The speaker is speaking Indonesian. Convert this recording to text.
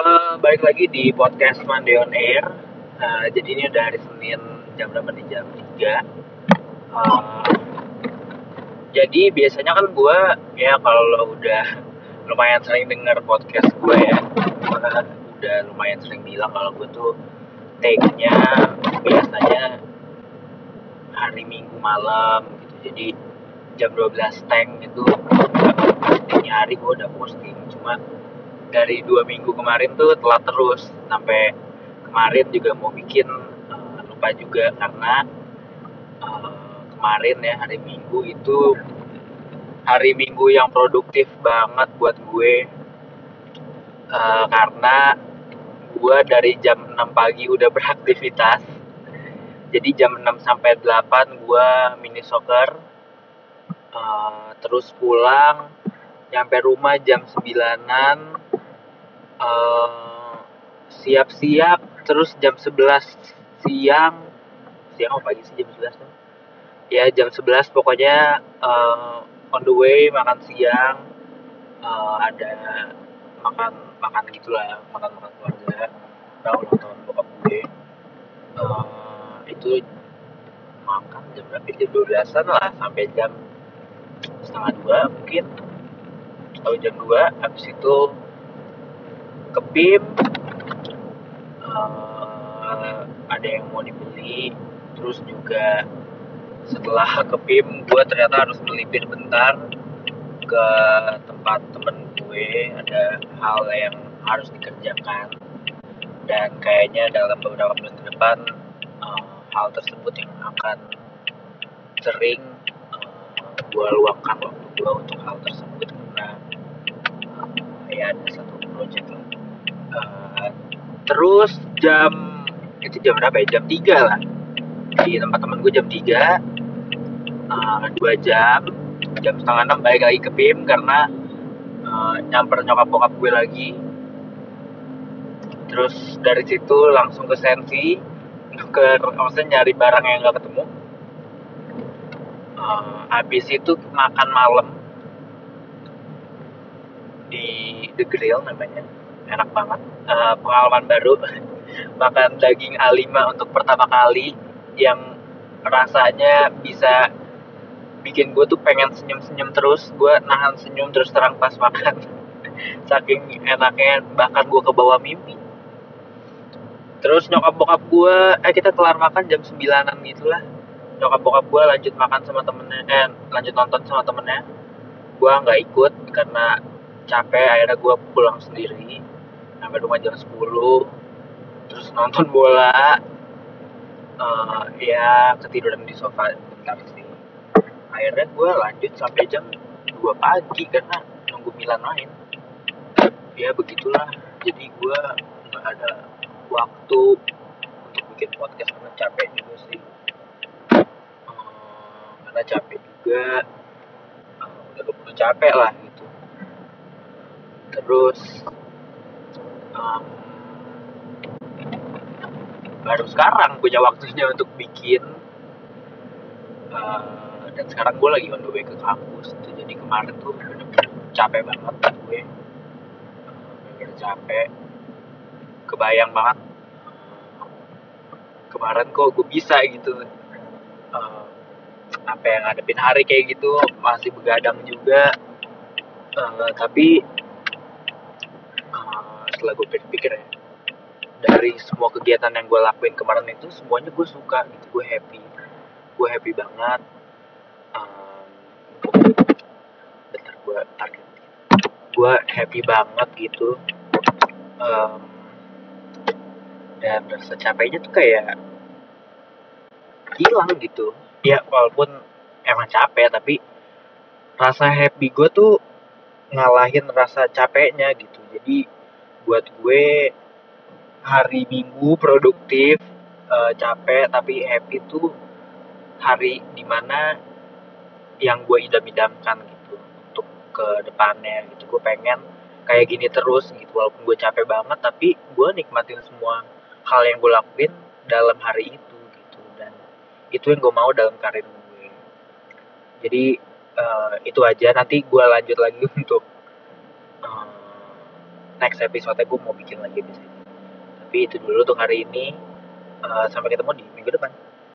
Uh, balik lagi di podcast Monday on Air. Uh, jadi ini udah hari Senin jam berapa nih? Jam 3. Uh, jadi biasanya kan gue ya kalau udah lumayan sering denger podcast gue ya, udah lumayan sering bilang kalau gue tuh take-nya biasanya hari Minggu malam gitu. Jadi jam 12 tank itu ini hari gue udah posting cuma dari dua minggu kemarin tuh telat terus. Sampai kemarin juga mau bikin uh, lupa juga karena uh, kemarin ya hari minggu itu hari minggu yang produktif banget buat gue. Uh, karena gue dari jam 6 pagi udah beraktivitas. Jadi jam 6 sampai 8 gue mini soccer. Uh, terus pulang nyampe rumah jam 9an siap-siap uh, terus jam 11 siang. Siang apa pagi sih jam 11 kan ya jam 11 pokoknya uh, on the way makan siang. Uh, ada makan makan gitulah makan makan keluarga. Tahu ulang tahun bokap gue. Uh, itu makan jam berapa jam 12an lah sampai jam setengah dua mungkin. Atau jam 2 habis itu ke BIM uh, ada yang mau dibeli terus juga setelah ke BIM gue ternyata harus melipir bentar ke tempat temen gue. Ada hal yang harus dikerjakan. Dan kayaknya dalam beberapa bulan ke depan uh, hal tersebut yang akan sering uh, gue luangkan waktu gue untuk hal tersebut. Karena uh, ya ada satu project uh, terus jam itu jam berapa ya? Jam 3 lah. Di tempat temen gue jam 3 uh, 2 jam jam setengah enam balik lagi ke BIM karena uh, nyamper nyokap bokap gue lagi. Terus dari situ langsung ke Sensi ke maksudnya nyari barang yang gak ketemu. Uh, habis itu makan malam di The Grill namanya enak banget uh, pengalaman baru. Makan daging A5 untuk pertama kali yang rasanya bisa bikin gue tuh pengen senyum-senyum terus. Gue nahan senyum terus terang pas makan. Saking enaknya bahkan gue ke bawah mimpi. Terus nyokap bokap gue eh kita kelar makan jam 9an gitulah. Nyokap bokap gue lanjut makan sama temennya eh lanjut nonton sama temennya. Gue nggak ikut karena capek akhirnya gue pulang sendiri sampai rumah jam 10 terus nonton bola. Uh, ya ketiduran di sofa bentar sih. Akhirnya gue lanjut sampai jam 2 pagi karena nunggu Milan main. Ya begitulah. Jadi gue nggak ada waktu untuk bikin podcast karena capek juga sih. Uh, karena capek juga. Uh, udah capek lah gitu. Terus baru sekarang punya waktunya untuk bikin uh, dan sekarang gue lagi on the way ke kampus tuh. Jadi kemarin tuh bener-bener capek banget gue. Bener-bener capek. Kebayang banget kemarin kok gue bisa gitu uh, apa yang ngadepin hari kayak gitu masih begadang juga. Uh, tapi setelah gue pikir-pikir ya. Dari semua kegiatan yang gue lakuin kemarin itu semuanya gue suka gitu gue happy. Gue happy banget. Um, bentar gue target. Gue happy banget gitu. Um, dan rasa capeknya tuh kayak hilang gitu. Ya walaupun emang capek tapi rasa happy gue tuh ngalahin rasa capeknya gitu. Jadi buat gue hari minggu produktif uh, capek tapi happy tuh hari di mana yang gue idam-idamkan gitu untuk ke depannya gitu. Gue pengen kayak gini terus gitu walaupun gue capek banget tapi gue nikmatin semua hal yang gue lakuin dalam hari itu gitu. Dan itu yang gue mau dalam karir gue. Jadi uh, itu aja. Nanti gue lanjut lagi untuk next episode gue mau bikin lagi episode tapi itu dulu untuk hari ini. Uh, sampai ketemu di minggu depan